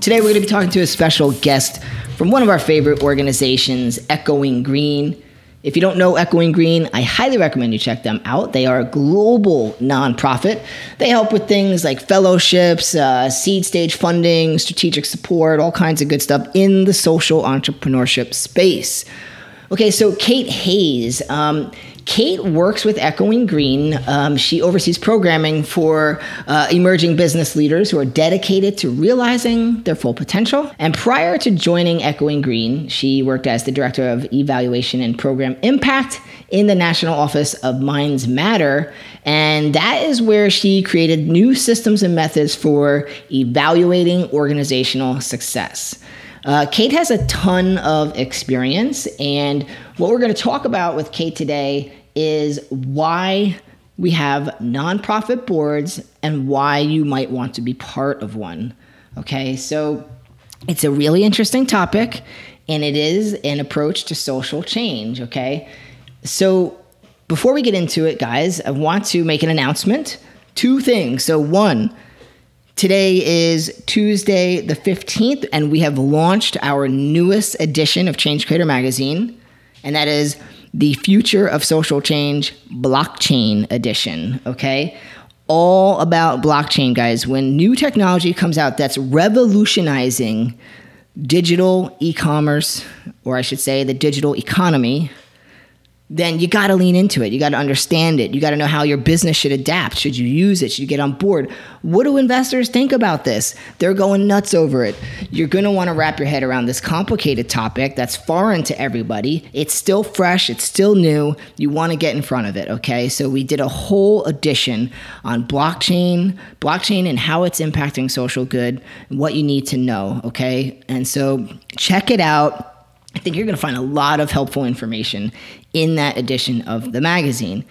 Today, we're going to be talking to a special guest from one of our favorite organizations, Echoing Green. If you don't know Echoing Green, I highly recommend you check them out. They are a global nonprofit. They help with things like fellowships, uh, seed stage funding, strategic support, all kinds of good stuff in the social entrepreneurship space. Okay, so Kate Hayes. Um, Kate works with Echoing Green. Um, she oversees programming for uh, emerging business leaders who are dedicated to realizing their full potential. And prior to joining Echoing Green, she worked as the director of evaluation and program impact in the National Office of Minds Matter. And that is where she created new systems and methods for evaluating organizational success. Uh, Kate has a ton of experience, and what we're going to talk about with Kate today is why we have nonprofit boards and why you might want to be part of one. Okay, so it's a really interesting topic and it is an approach to social change. Okay, so before we get into it, guys, I want to make an announcement. Two things. So, one, Today is Tuesday, the 15th, and we have launched our newest edition of Change Creator Magazine, and that is the Future of Social Change Blockchain Edition, okay? All about blockchain, guys. When new technology comes out that's revolutionizing digital e commerce, or I should say the digital economy, then you got to lean into it. You got to understand it. You got to know how your business should adapt. Should you use it? Should you get on board? What do investors think about this? They're going nuts over it. You're going to want to wrap your head around this complicated topic that's foreign to everybody. It's still fresh, it's still new. You want to get in front of it, okay? So we did a whole edition on blockchain, blockchain and how it's impacting social good, what you need to know, okay? And so check it out. I think you're going to find a lot of helpful information in that edition of the magazine.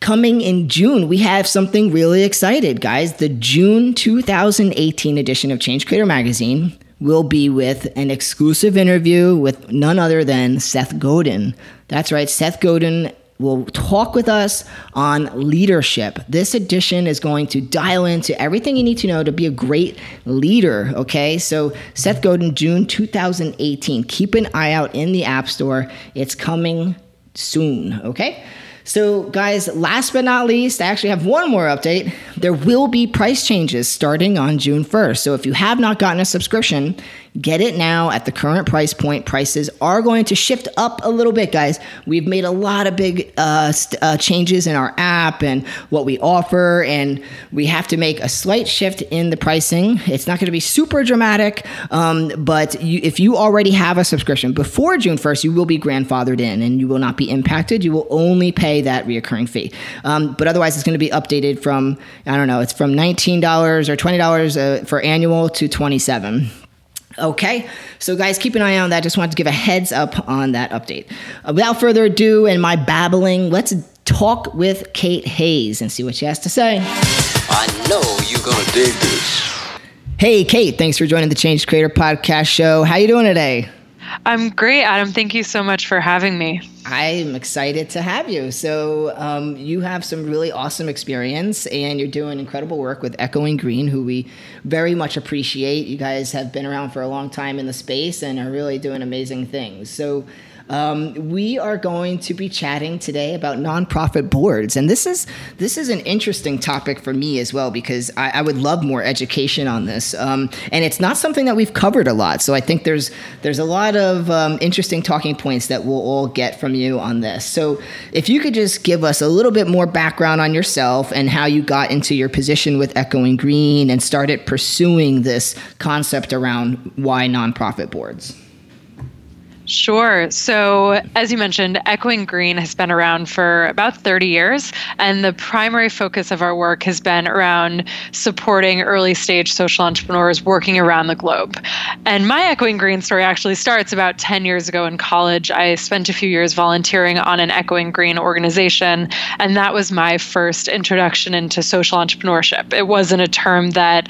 Coming in June, we have something really excited, guys. The June 2018 edition of Change Creator Magazine will be with an exclusive interview with none other than Seth Godin. That's right, Seth Godin will talk with us on leadership. This edition is going to dial into everything you need to know to be a great leader. Okay, so Seth Godin, June 2018. Keep an eye out in the App Store. It's coming soon. Okay. So, guys, last but not least, I actually have one more update. There will be price changes starting on June 1st. So, if you have not gotten a subscription, Get it now at the current price point. Prices are going to shift up a little bit, guys. We've made a lot of big uh, st- uh, changes in our app and what we offer, and we have to make a slight shift in the pricing. It's not going to be super dramatic, um, but you, if you already have a subscription before June 1st, you will be grandfathered in and you will not be impacted. You will only pay that reoccurring fee. Um, but otherwise, it's going to be updated from, I don't know, it's from $19 or $20 uh, for annual to 27 Okay, so guys, keep an eye on that. Just wanted to give a heads up on that update. Uh, without further ado, and my babbling, let's talk with Kate Hayes and see what she has to say. I know you're gonna dig this. Hey, Kate, thanks for joining the Change Creator Podcast Show. How you doing today? I'm great, Adam. Thank you so much for having me. I'm excited to have you. So, um, you have some really awesome experience and you're doing incredible work with Echoing Green, who we very much appreciate. You guys have been around for a long time in the space and are really doing amazing things. So, um, we are going to be chatting today about nonprofit boards, and this is this is an interesting topic for me as well because I, I would love more education on this, um, and it's not something that we've covered a lot. So I think there's there's a lot of um, interesting talking points that we'll all get from you on this. So if you could just give us a little bit more background on yourself and how you got into your position with Echoing Green and started pursuing this concept around why nonprofit boards. Sure. So, as you mentioned, Echoing Green has been around for about 30 years, and the primary focus of our work has been around supporting early stage social entrepreneurs working around the globe. And my Echoing Green story actually starts about 10 years ago in college. I spent a few years volunteering on an Echoing Green organization, and that was my first introduction into social entrepreneurship. It wasn't a term that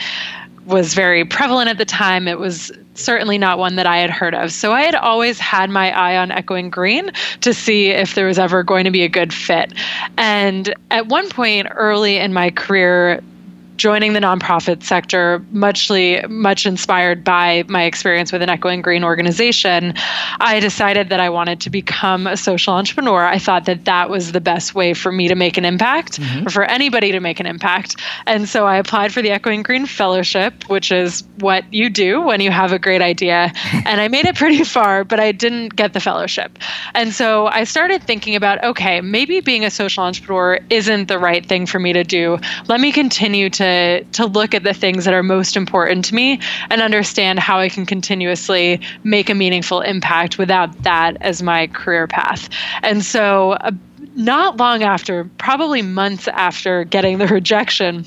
was very prevalent at the time. It was certainly not one that I had heard of. So I had always had my eye on Echoing Green to see if there was ever going to be a good fit. And at one point early in my career, joining the nonprofit sector, muchly much inspired by my experience with an Echoing Green organization, I decided that I wanted to become a social entrepreneur. I thought that that was the best way for me to make an impact, mm-hmm. or for anybody to make an impact. And so I applied for the Echoing Green Fellowship, which is what you do when you have a great idea. and I made it pretty far, but I didn't get the fellowship. And so I started thinking about okay, maybe being a social entrepreneur isn't the right thing for me to do. Let me continue to to to look at the things that are most important to me and understand how I can continuously make a meaningful impact without that as my career path. And so uh, not long after, probably months after getting the rejection,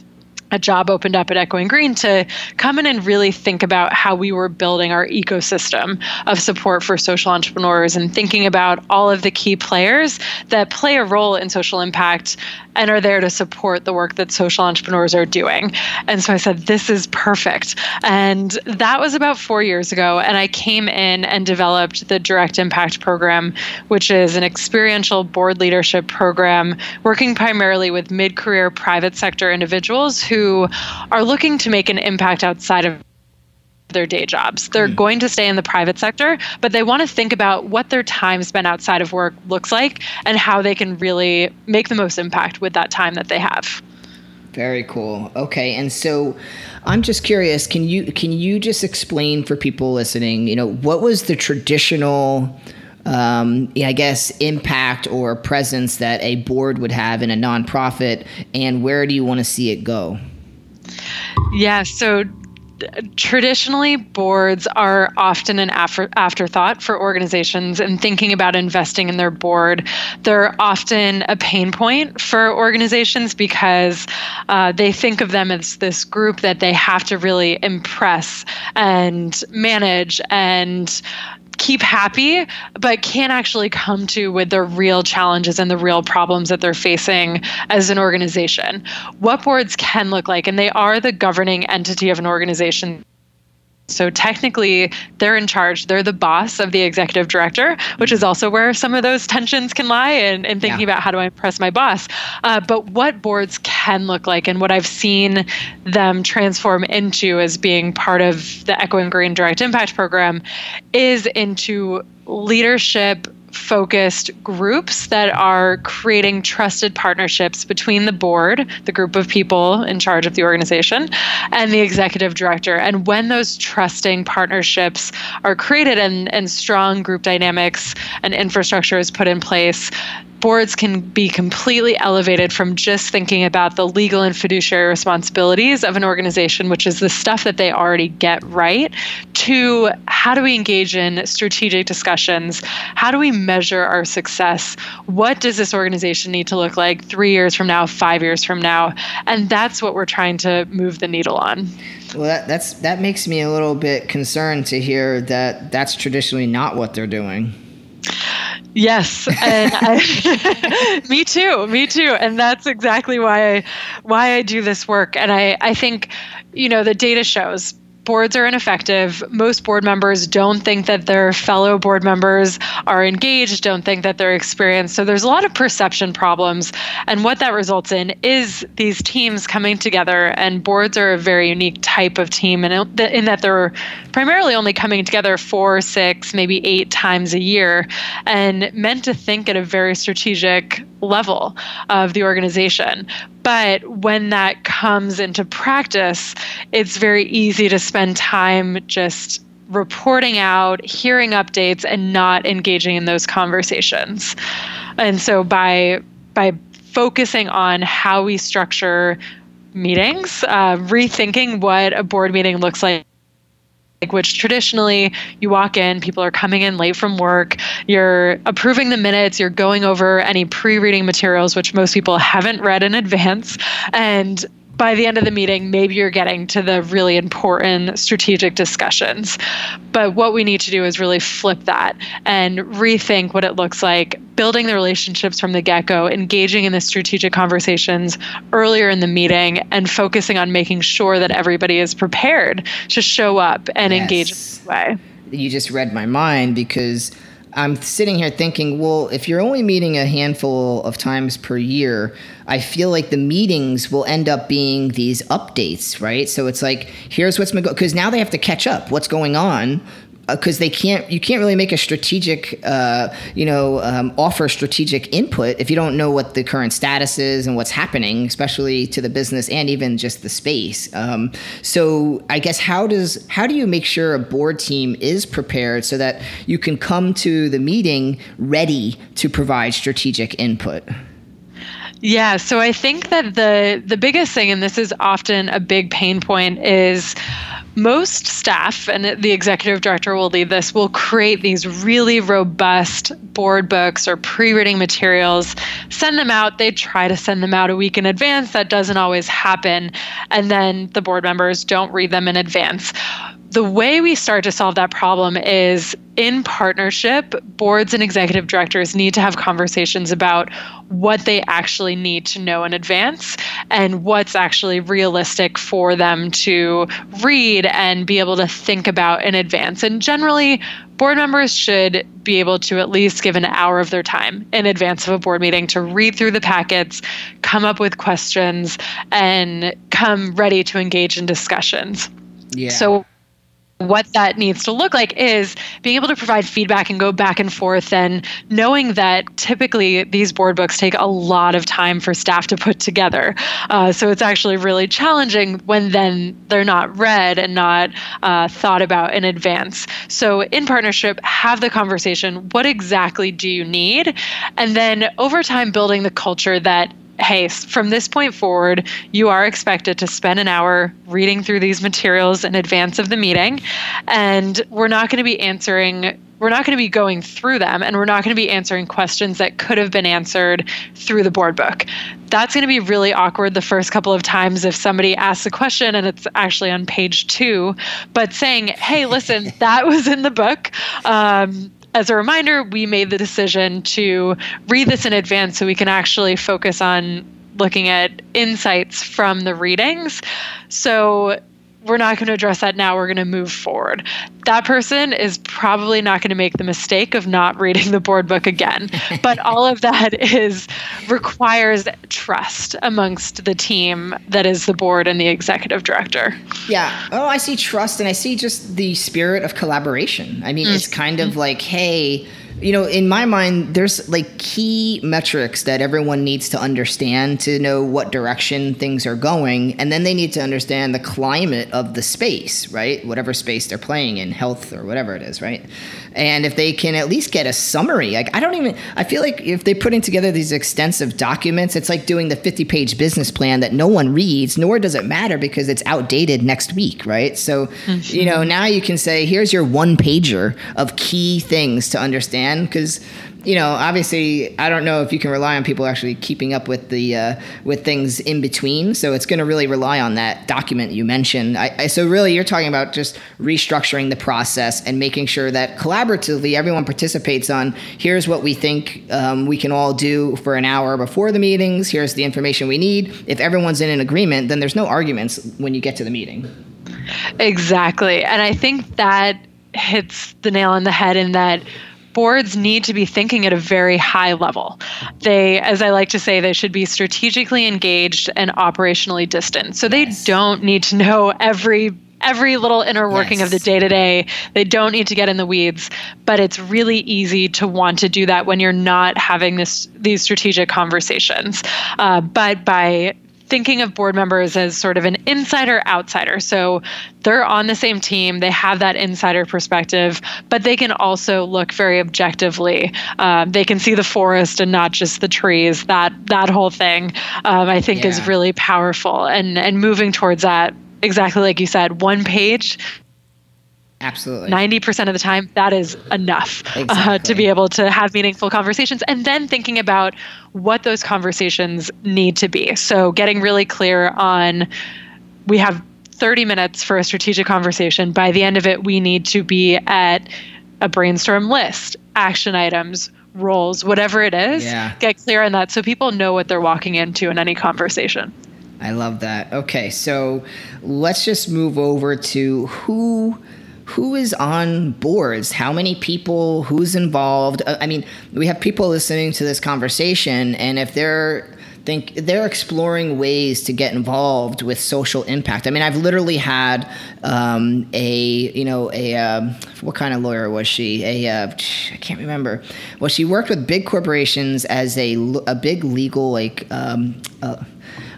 a job opened up at Echoing Green to come in and really think about how we were building our ecosystem of support for social entrepreneurs and thinking about all of the key players that play a role in social impact and are there to support the work that social entrepreneurs are doing. And so I said, this is perfect. And that was about four years ago. And I came in and developed the Direct Impact Program, which is an experiential board leadership program working primarily with mid career private sector individuals who who are looking to make an impact outside of their day jobs. They're mm. going to stay in the private sector, but they want to think about what their time spent outside of work looks like and how they can really make the most impact with that time that they have. Very cool. Okay, and so I'm just curious. Can you can you just explain for people listening? You know, what was the traditional um, I guess, impact or presence that a board would have in a nonprofit, and where do you want to see it go? Yeah, so traditionally boards are often an after, afterthought for organizations and thinking about investing in their board. They're often a pain point for organizations because uh, they think of them as this group that they have to really impress and manage and keep happy, but can't actually come to with the real challenges and the real problems that they're facing as an organization. What boards can look like, and they are the governing entity of an organization so technically, they're in charge. They're the boss of the executive director, which is also where some of those tensions can lie in, in thinking yeah. about how do I impress my boss. Uh, but what boards can look like and what I've seen them transform into as being part of the Echoing Green Direct Impact Program is into leadership focused groups that are creating trusted partnerships between the board, the group of people in charge of the organization, and the executive director. And when those trusting partnerships are created and, and strong group dynamics and infrastructure is put in place, boards can be completely elevated from just thinking about the legal and fiduciary responsibilities of an organization, which is the stuff that they already get right, to how do we engage in strategic discussions? How do we measure our success? What does this organization need to look like three years from now, five years from now? And that's what we're trying to move the needle on. Well, that, that's that makes me a little bit concerned to hear that that's traditionally not what they're doing. Yes, and I, me too, me too, and that's exactly why I why I do this work. And I I think, you know, the data shows boards are ineffective. Most board members don't think that their fellow board members are engaged, don't think that they're experienced. So there's a lot of perception problems. And what that results in is these teams coming together, and boards are a very unique type of team in, in that they're primarily only coming together four, six, maybe eight times a year and meant to think at a very strategic level of the organization. But when that comes into practice, it's very easy to spend time just reporting out, hearing updates, and not engaging in those conversations. And so by by focusing on how we structure meetings, uh, rethinking what a board meeting looks like, like which traditionally you walk in, people are coming in late from work, you're approving the minutes, you're going over any pre reading materials, which most people haven't read in advance. And by the end of the meeting, maybe you're getting to the really important strategic discussions. But what we need to do is really flip that and rethink what it looks like, building the relationships from the get go, engaging in the strategic conversations earlier in the meeting, and focusing on making sure that everybody is prepared to show up and yes. engage in this way. You just read my mind because I'm sitting here thinking, well, if you're only meeting a handful of times per year, I feel like the meetings will end up being these updates, right? So it's like, here's what's going because now they have to catch up what's going on because uh, they can't you can't really make a strategic uh, you know um, offer strategic input if you don't know what the current status is and what's happening especially to the business and even just the space. Um, so i guess how does how do you make sure a board team is prepared so that you can come to the meeting ready to provide strategic input yeah, so I think that the the biggest thing and this is often a big pain point is most staff, and the executive director will lead this, will create these really robust board books or pre reading materials, send them out. They try to send them out a week in advance. That doesn't always happen. And then the board members don't read them in advance the way we start to solve that problem is in partnership, boards and executive directors need to have conversations about what they actually need to know in advance and what's actually realistic for them to read and be able to think about in advance. And generally, board members should be able to at least give an hour of their time in advance of a board meeting to read through the packets, come up with questions, and come ready to engage in discussions. Yeah. So what that needs to look like is being able to provide feedback and go back and forth and knowing that typically these board books take a lot of time for staff to put together. Uh, so it's actually really challenging when then they're not read and not uh, thought about in advance. So in partnership have the conversation what exactly do you need? And then over time building the culture that hey, from this point forward, you are expected to spend an hour reading through these materials in advance of the meeting. And we're not going to be answering we're not going to be going through them and we're not going to be answering questions that could have been answered through the board book. That's going to be really awkward the first couple of times if somebody asks a question and it's actually on page two, but saying, hey, listen, that was in the book. Um, as a reminder, we made the decision to read this in advance so we can actually focus on looking at insights from the readings. So we're not going to address that now. We're going to move forward. That person is probably not going to make the mistake of not reading the board book again. but all of that is requires trust amongst the team that is the board and the executive director. Yeah. Oh, I see trust and I see just the spirit of collaboration. I mean, mm-hmm. it's kind of like, hey, you know, in my mind, there's like key metrics that everyone needs to understand to know what direction things are going. And then they need to understand the climate of the space, right? Whatever space they're playing in, health or whatever it is, right? And if they can at least get a summary, like I don't even, I feel like if they're putting together these extensive documents, it's like doing the 50 page business plan that no one reads, nor does it matter because it's outdated next week, right? So, mm-hmm. you know, now you can say, here's your one pager of key things to understand because you know, obviously, I don't know if you can rely on people actually keeping up with the uh, with things in between. So it's going to really rely on that document you mentioned. I, I, so really, you're talking about just restructuring the process and making sure that collaboratively everyone participates on. Here's what we think um, we can all do for an hour before the meetings. Here's the information we need. If everyone's in an agreement, then there's no arguments when you get to the meeting. Exactly, and I think that hits the nail on the head in that boards need to be thinking at a very high level. They, as I like to say, they should be strategically engaged and operationally distant. So they don't need to know every every little inner working yes. of the day to day. They don't need to get in the weeds, but it's really easy to want to do that when you're not having this these strategic conversations. Uh, but by thinking of board members as sort of an insider outsider. So they're on the same team, they have that insider perspective, but they can also look very objectively. Um, they can see the forest and not just the trees. That that whole thing, um, I think, yeah. is really powerful. And and moving towards that, exactly like you said, one page Absolutely. 90% of the time, that is enough uh, to be able to have meaningful conversations. And then thinking about what those conversations need to be. So, getting really clear on we have 30 minutes for a strategic conversation. By the end of it, we need to be at a brainstorm list, action items, roles, whatever it is. Yeah. Get clear on that so people know what they're walking into in any conversation. I love that. Okay, so let's just move over to who who is on boards? How many people? Who's involved? Uh, i mean we have people listening to this conversation and if they're think they're exploring ways to get involved with social impact. I mean i've literally had um, a you know a um, what kind of lawyer was she? A uh, i can't remember. Well she worked with big corporations as a a big legal like um, uh,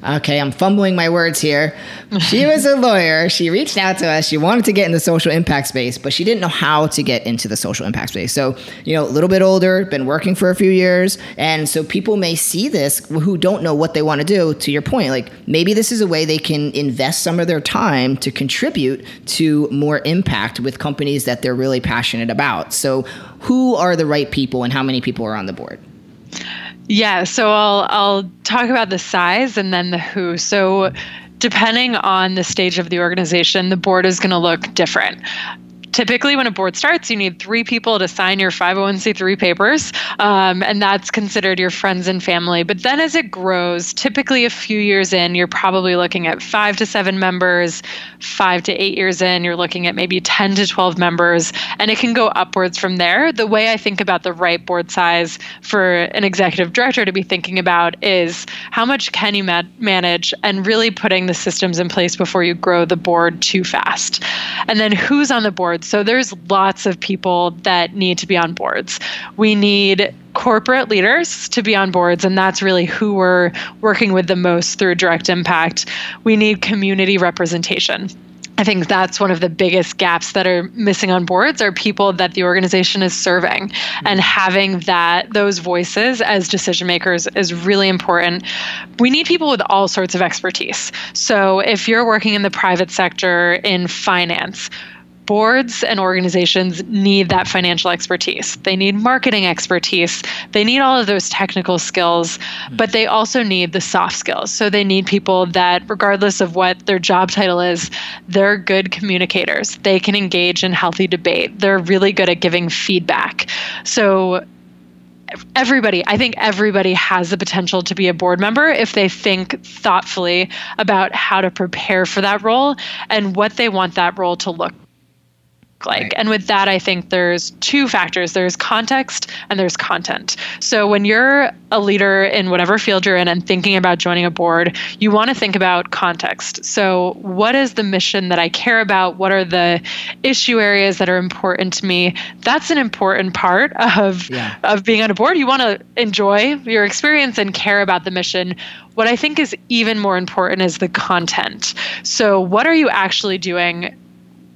Okay, I'm fumbling my words here. She was a lawyer. She reached out to us. She wanted to get in the social impact space, but she didn't know how to get into the social impact space. So, you know, a little bit older, been working for a few years. And so people may see this who don't know what they want to do. To your point, like maybe this is a way they can invest some of their time to contribute to more impact with companies that they're really passionate about. So, who are the right people and how many people are on the board? Yeah, so I'll I'll talk about the size and then the who. So depending on the stage of the organization, the board is going to look different. Typically, when a board starts, you need three people to sign your 501c3 papers, um, and that's considered your friends and family. But then as it grows, typically a few years in, you're probably looking at five to seven members. Five to eight years in, you're looking at maybe 10 to 12 members, and it can go upwards from there. The way I think about the right board size for an executive director to be thinking about is how much can you ma- manage and really putting the systems in place before you grow the board too fast. And then who's on the board? So there's lots of people that need to be on boards. We need corporate leaders to be on boards, and that's really who we're working with the most through direct impact. We need community representation. I think that's one of the biggest gaps that are missing on boards are people that the organization is serving and mm-hmm. having that those voices as decision makers is really important. We need people with all sorts of expertise. So if you're working in the private sector in finance, boards and organizations need that financial expertise. They need marketing expertise. They need all of those technical skills, hmm. but they also need the soft skills. So they need people that, regardless of what their job title is, they're good communicators. They can engage in healthy debate. They're really good at giving feedback. So everybody i think everybody has the potential to be a board member if they think thoughtfully about how to prepare for that role and what they want that role to look like. Right. And with that, I think there's two factors there's context and there's content. So when you're a leader in whatever field you're in and thinking about joining a board, you want to think about context. So, what is the mission that I care about? What are the issue areas that are important to me? That's an important part of, Yeah. of being on a board. You want to enjoy your experience and care about the mission. What I think is even more important is the content. So, what are you actually doing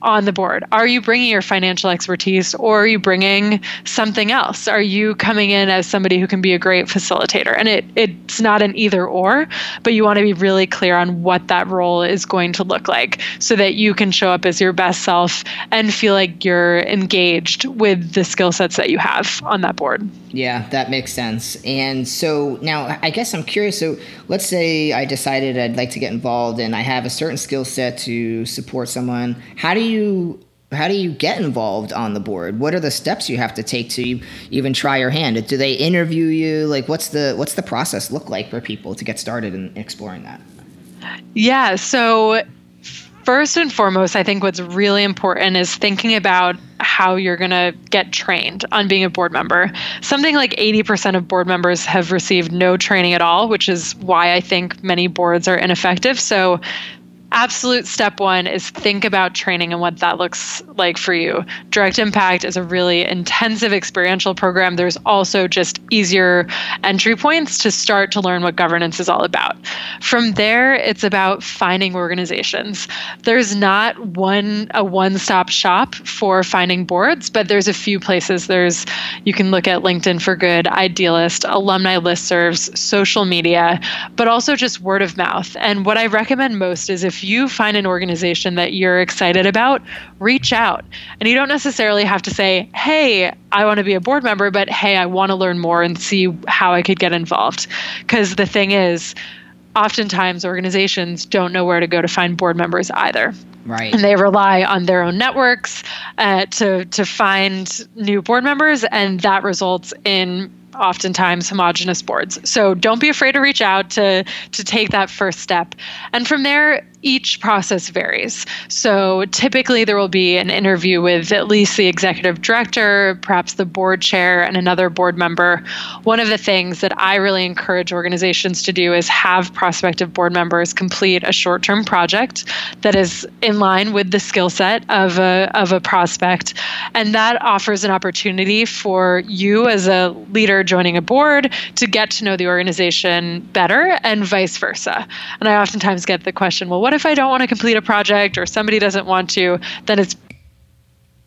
on the board? Are you bringing your financial expertise or are you bringing something else? Are you coming in as somebody who can be a great facilitator? And it it's not an either or, but you want to be really clear on what that role is going to look like so that you can show up as your best self and feel like you're engaged with the skill sets that you have on that board. Yeah, that makes sense. And so now I guess I'm curious. So let's say I decided I'd like to get involved and I have a certain skill set to support someone. How do you how do you get involved on the board? What are the steps you have to take to even try your hand? Do they interview you? Like what's the what's the process look like for people to get started in exploring that? Yeah. So, first and foremost, I think what's really important is thinking about how you're going to get trained on being a board member. Something like 80% of board members have received no training at all, which is why I think many boards are ineffective. So, absolute step one is think about training and what that looks like for you. Direct Impact is a really intensive experiential program. There's also just easier entry points to start to learn what governance is all about. From there, it's about finding organizations. There's not one a one-stop shop for finding boards, but there's a few places. There's you can look at LinkedIn for Good, Idealist, alumni listservs, social media, but also just word of mouth. And what I recommend most is if you find an organization that you're excited about, reach out. And you don't necessarily have to say, hey, I want to be a board member, but hey, I want to learn more and see how I could get involved. Because the thing is, oftentimes organizations don't know where to go to find board members either. Right. And they rely on their own networks uh, to to find new board members, and that results in oftentimes homogenous boards. So don't be afraid to reach out to to take that first step. And from there, each process varies. So typically there will be an interview with at least the executive director, perhaps the board chair, and another board member. One of the things that I really encourage organizations to do is have prospective board members complete a short-term project that is in line with the skill set of a of a prospect. And that offers an opportunity for you as a leader joining a board to get to know the organization better and vice versa. And I oftentimes get the question, well, what if I don't want to complete a project or somebody doesn't want to? Then it's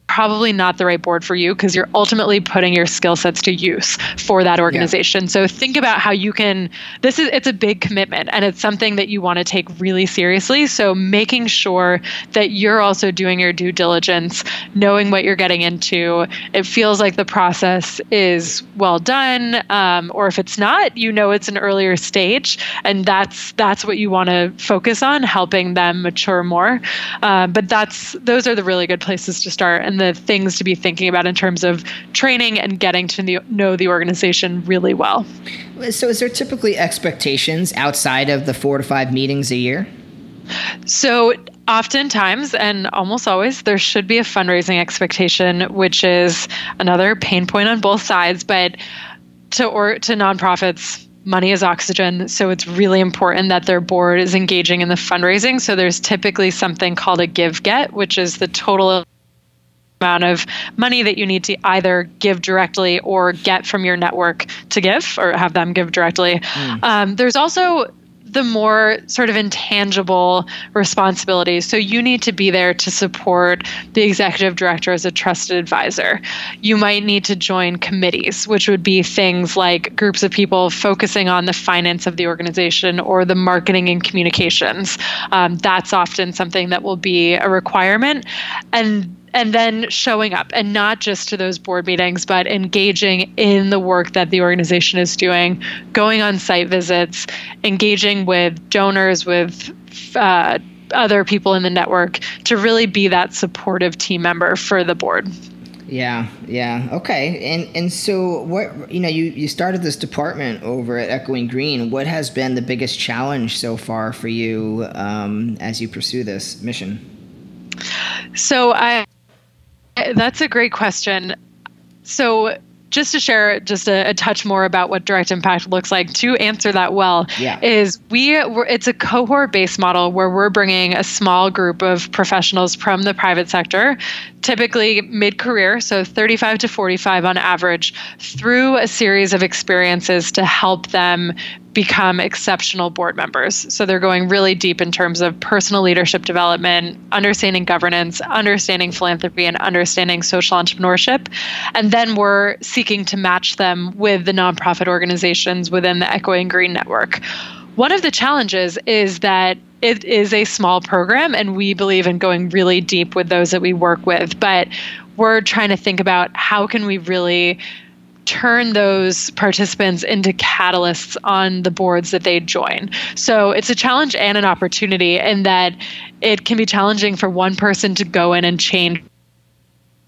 probably not the right board for you because you're ultimately putting your skill sets to use for that organization. Yeah. So think about how you can this is it's a big commitment and it's something that you want to take really seriously. So making sure that you're also doing your due diligence, knowing what you're getting into. It feels like the process is well done, um, or if it's not, you know it's an earlier stage, and that's that's what you want to focus on, helping them mature more. Uh, but that's those are the really good places to start and the things to be thinking about in terms of training and getting to know the organization really well. So, is there typically expectations outside of the four to five meetings a year? So, oftentimes and almost always there should be a fundraising expectation which is another pain point on both sides but to or to nonprofits money is oxygen so it's really important that their board is engaging in the fundraising so there's typically something called a give get which is the total amount of money that you need to either give directly or get from your network to give or have them give directly. Mm. Um, there's also the more sort of intangible responsibilities. So you need to be there to support the executive director as a trusted advisor. You might need to join committees, which would be things like groups of people focusing on the finance of the organization or the marketing and communications. Um, that's often something that will be a requirement. And and then showing up and not just to those board meetings but engaging in the work that the organization is doing going on site visits engaging with donors with uh, other people in the network to really be that supportive team member for the board yeah, yeah. Okay. And and so what you know, you, you started this department over at Echoing Green. What has been the biggest challenge so far for you um, as you pursue this mission? So I Eh, that's a great question. So, just to share just a, a, touch more about what direct impact looks like to answer that well yeah. is we it's a cohort based model where we're bringing a small group of professionals from the private sector typically mid career so 35 to 45 on average through a series of experiences to help them become exceptional board members. So they're going really deep in terms of personal leadership development, understanding governance, understanding philanthropy, and understanding social entrepreneurship. And then we're seeking to match them with the nonprofit organizations within the Echoing Green Network. One of the challenges is that it is a small program, and we believe in going really deep with those that we work with. But we're trying to think about how can we really turn those participants into catalysts on the boards that they join. So it's a challenge and an opportunity in that it can be challenging for one person to go in and change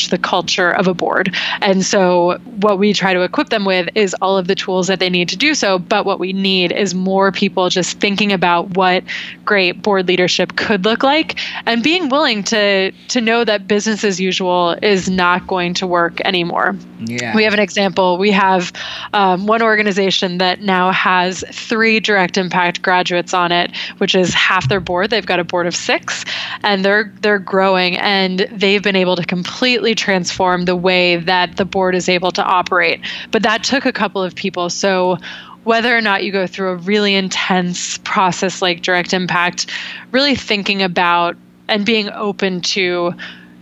the culture of a board. And so, what we try to equip them with is all of the tools that they need to do so. But what we need is more people just thinking about what great board leadership could look like and being willing to, to know that business as usual is not going to work anymore. Yeah. We have an example. We have um, one organization that now has three direct impact graduates on it, which is half their board. They've got a board of six, and they're they're growing, and they've been able to completely transform the way that the board is able to operate. But that took a couple of people. So whether or not you go through a really intense process like direct impact, really thinking about and being open to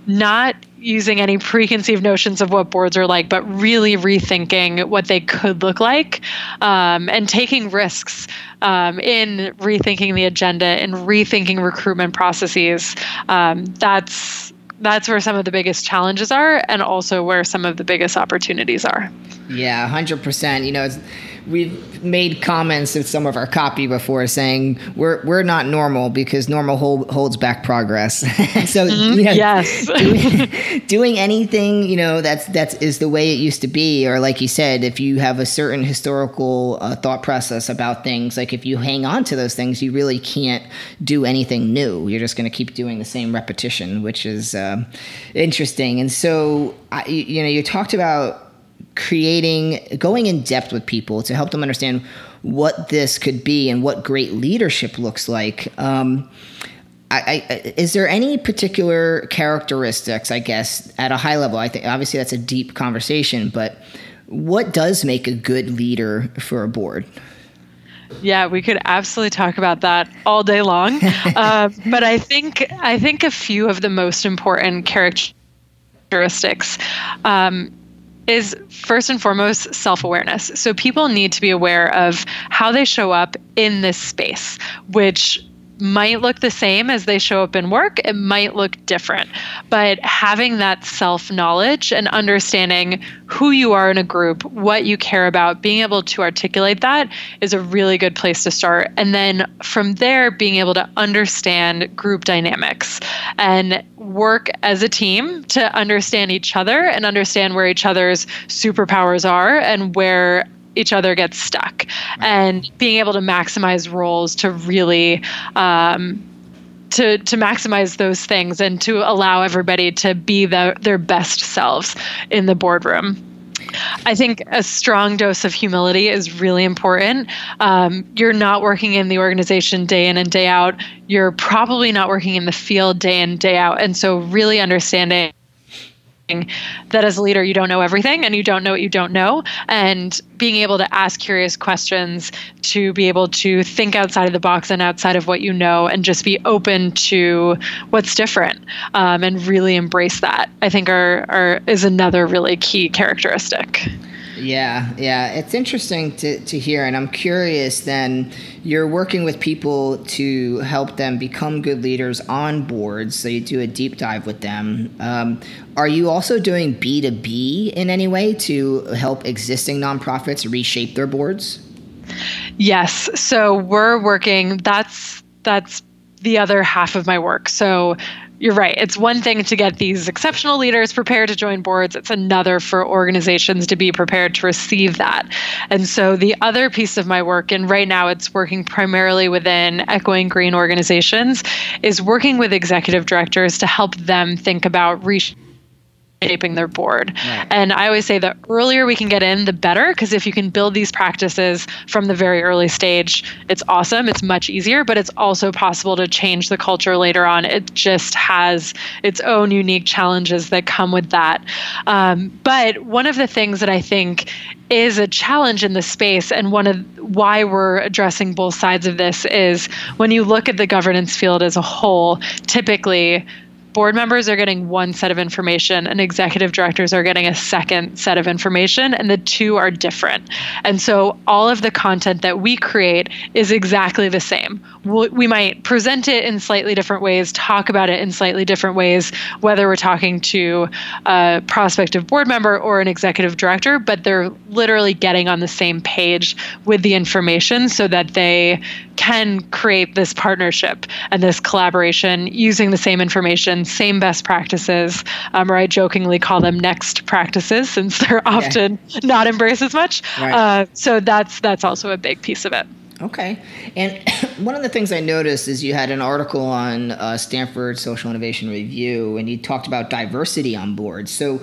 not using any preconceived notions of what boards are like, but really rethinking what they could look like um, and taking risks um, in rethinking the agenda and rethinking recruitment processes. Um, that's that's where some of the biggest challenges are, and also where some of the biggest opportunities are. Yeah, hundred percent. You know, it's we've made comments in some of our copy before saying we're we're not normal because normal hold, holds back progress. so mm-hmm. you know, yes, doing, doing, anything you know that's that's is the way it used to be, or like you said, if you have a certain historical uh, thought process about things, like if you hang on to those things, you really can't do anything new. You're just going to keep doing the same repetition, which is um, interesting. And so, I, you know, you talked about creating, going in depth with people to help them understand what this could be and what great leadership looks like. Um, I, I, is there any particular characteristics, I guess, at a high level? I think obviously that's a deep conversation, but what does make a good leader for a board? Yeah, we could absolutely talk about that all day long. uh, but I think I think a few of the most important characteristics um, is first and foremost self awareness. So people need to be aware of how they show up in this space, which might look the same as they show up in work. It might look different. But having that self knowledge and understanding who you are in a group, what you care about, being able to articulate that is a really good place to start. And then from there, being able to understand group dynamics and work as a team to understand each other and understand where each other's superpowers are and where each other gets stuck and being able to maximize roles to really um, to to maximize those things and to allow everybody to be the, their best selves in the boardroom. I think a strong dose of humility is really important. Um, you're not working in the organization day in and day out. You're probably not working in the field day in, day out. And so, really understanding that as a leader you don't know everything and you don't know what you don't know. And being able to ask curious questions to be able to think outside of the box and outside of what you know and just be open to what's different um, and really embrace that i think are, are is another really key characteristic yeah, yeah. It's interesting to, to hear. And I'm curious then, you're working with people to help them become good leaders on boards. So you do a deep dive with them. Um, are you also doing B2B in any way to help existing nonprofits reshape their boards? Yes. So we're working, that's, that's, the other half of my work. So you're right. It's one thing to get these exceptional leaders prepared to join boards, it's another for organizations to be prepared to receive that. And so the other piece of my work, and right now it's working primarily within Echoing Green organizations, is working with executive directors to help them think about reshaping shaping their board. Right. And I always say the earlier we can get in, the better, because if you can build these practices from the very early stage, it's awesome. It's much easier, but it's also possible to change the culture later on. It just has its own unique challenges that come with that. Um, but one of the things that I think is a challenge in the space and one of why we're addressing both sides of this is when you look at the governance field as a whole typically board members are getting one set of information and executive directors are getting a second set of information and the two are different. And so all of the content that we create is exactly the same. We might present it in slightly different ways talk about it in slightly different ways whether we're talking to a prospective board member or an executive director but they're literally getting on the same page with the information so that they can create this partnership and this collaboration using the same information, same best practices, um, or I jokingly call them next practices since they're often yeah. not embraced as much. Right. Uh, so that's that's also a big piece of it. Okay. And one of the things I noticed is you had an article on uh, Stanford Social Innovation Review, and you talked about diversity on board. So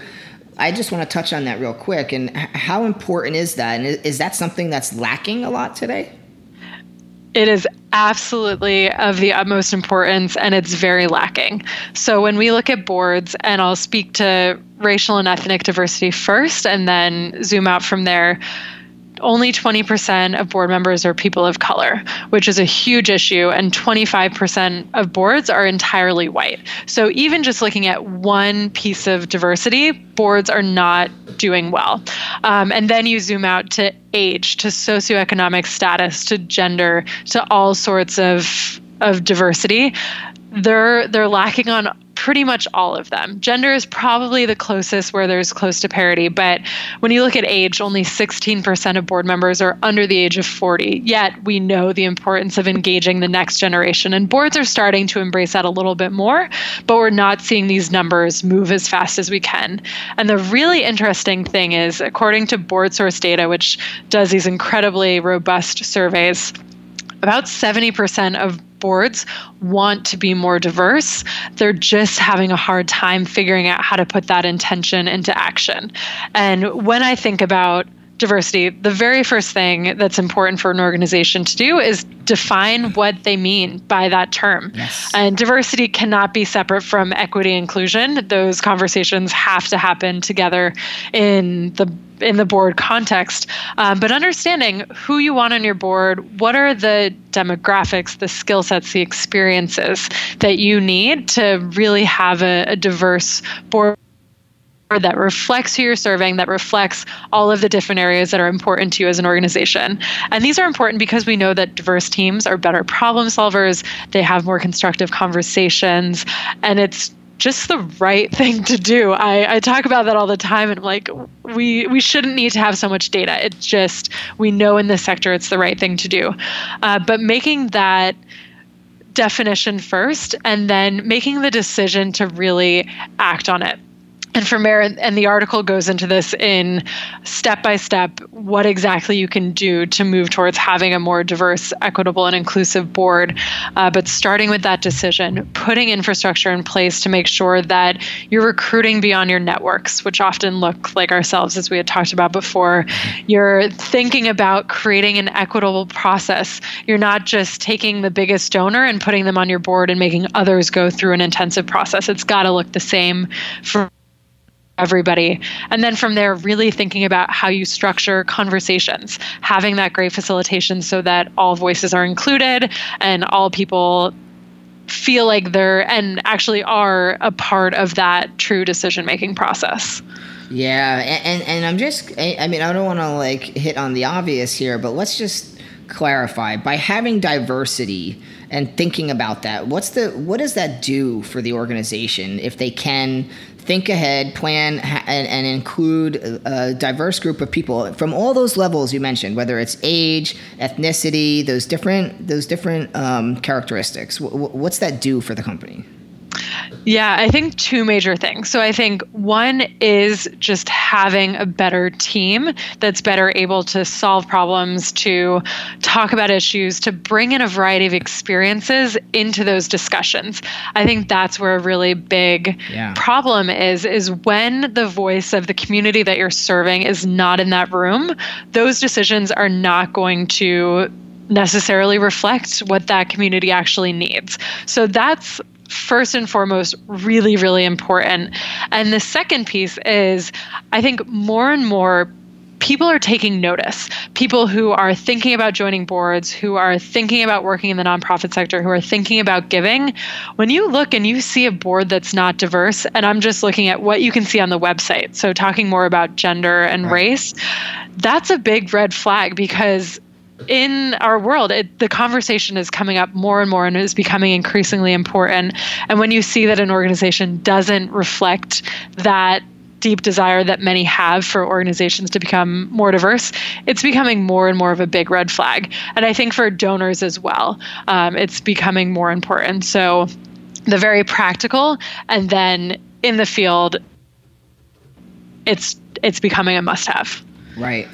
I just want to touch on that real quick. And how important is that? And is that something that's lacking a lot today? It is absolutely of the utmost importance and it's very lacking. So when we look at boards, and I'll speak to racial and ethnic diversity first and then zoom out from there. Only 20% of board members are people of color, which is a huge issue, and 25% of boards are entirely white. So, even just looking at one piece of diversity, boards are not doing well. Um, and then you zoom out to age, to socioeconomic status, to gender, to all sorts of of diversity they're they're lacking on pretty much all of them. Gender is probably the closest where there's close to parity, but when you look at age, only 16% of board members are under the age of 40. Yet we know the importance of engaging the next generation, and boards are starting to embrace that a little bit more, but we're not seeing these numbers move as fast as we can. And the really interesting thing is, according to BoardSource data, which does these incredibly robust surveys, about 70% of boards want to be more diverse. They're just having a hard time figuring out how to put that intention into action. And when I think about diversity, the very first thing that's important for an organization to do is define what they mean by that term. Yes. And diversity cannot be separate from equity inclusion. Those conversations have to happen together in the in the board context. Um, but understanding who you want on your board, what are the demographics, the skill sets, the experiences that you need to really have a, a diverse board that reflects who you're serving, that reflects all of the different areas that are important to you as an organization. And these are important because we know that diverse teams are better problem solvers, they have more constructive conversations, and it's just the right thing to do. I, I talk about that all the time and I'm like, we we shouldn't need to have so much data. It's just we know in this sector it's the right thing to do. Uh, but making that definition first and then making the decision to really act on it and from there and the article goes into this in step by step what exactly you can do to move towards having a more diverse equitable and inclusive board. Uh, but starting with that decision putting infrastructure in place to make sure that you're recruiting beyond your networks which often look like ourselves as we had talked about before. You're thinking about creating an equitable process. You're not just taking the biggest donor and putting them on your board and making others go through an intensive process. It's got to look the same for everybody. And then from there, really thinking about how you structure conversations, having that great facilitation so that all voices are included and all people feel like they're and actually are a part of that true decision making process. Yeah, and, and I'm just I mean I don't want to like hit on the obvious here, but let's just clarify by having diversity and thinking about that what's the what does that do for the organization if they can think ahead, plan, and, and, include a diverse group of people from all those levels you mentioned, whether it's age, ethnicity, those different those different um, characteristics. W- what's that do for the company? Yeah, I think two major things. So I think one is just having a better team that's better able to solve problems, to talk about issues, to bring in a variety of experiences into those discussions. I think that's where a really big yeah. problem is is when the voice of the community that you're serving is not in that room, those decisions are not going to necessarily reflect what that community actually needs. So that's first and foremost really, really important. And the second piece is I think more and more people are taking notice. People who are thinking about joining boards, who are thinking about working in the nonprofit sector, who are thinking about giving. When you look and you see a board that's not diverse, and I'm just looking at what you can see on the website, so talking more about gender and right. race, that's a big red flag because in our world, it, the conversation is coming up more and more and is becoming increasingly important. And when you see that an organization doesn't reflect that deep desire that many have for organizations to become more diverse, it's becoming more and more of a big red flag. And I think for donors as well, um, it's becoming more important. So the very practical, and then in the field, it's it's becoming a must-have. Right.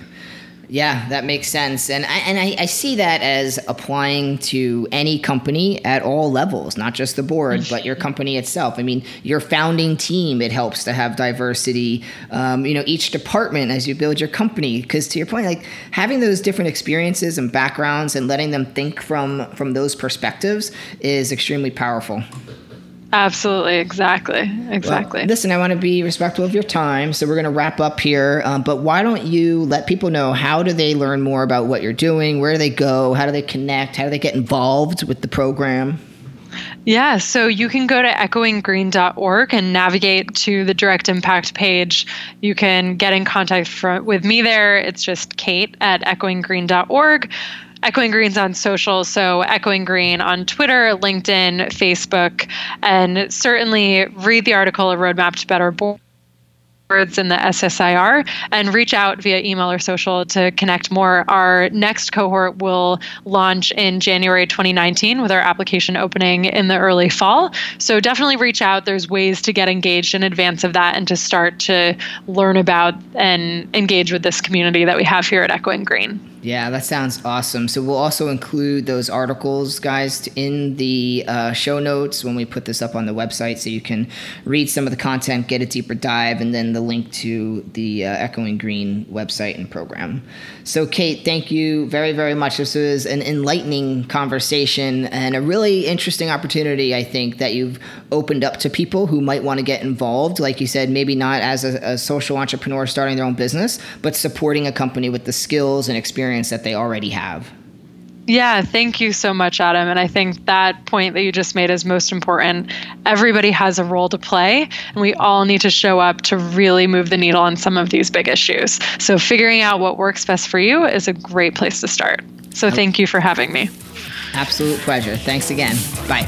Yeah, that makes sense, and I, and I, I, see that as applying to any company at all levels, not just the board, but your company itself. I mean, your founding team it helps to have diversity. Um, you know, each department as you build your company, because to your point, like having those different experiences and backgrounds and letting them think from from those perspectives is extremely powerful. Absolutely, exactly, exactly. Well, listen, I want to be respectful of your time, so we're going to wrap up here. Um, but why don't you let people know how do they learn more about what you're doing? Where do they go? How do they connect? How do they get involved with the program? Yeah, so you can go to echoinggreen.org and navigate to the direct impact page. You can get in contact for, with me there. It's just Kate at echoinggreen.org. Echoing Green's on social, so Echoing Green on Twitter, LinkedIn, Facebook, and certainly read the article A Roadmap to Better Boards in the SSIR and reach out via email or social to connect more. Our next cohort will launch in January 2019 with our application opening in the early fall. So definitely reach out. There's ways to get engaged in advance of that and to start to learn about and engage with this community that we have here at Echoing Green. Yeah, that sounds awesome. So we'll also include those articles, guys, in the uh, show notes when we put this up on the website, so you can read some of the content, get a deeper dive, and then the link to the uh, Echoing Green website and program. So, Kate, thank you very, very much. This was an enlightening conversation and a really interesting opportunity. I think that you've opened up to people who might want to get involved. Like you said, maybe not as a, a social entrepreneur starting their own business, but supporting a company with the skills and experience experience that they already have. Yeah, thank you so much, Adam. And I think that point that you just made is most important. Everybody has a role to play, and we all need to show up to really move the needle on some of these big issues. So, figuring out what works best for you is a great place to start. So, thank you for having me. Absolute pleasure. Thanks again. Bye.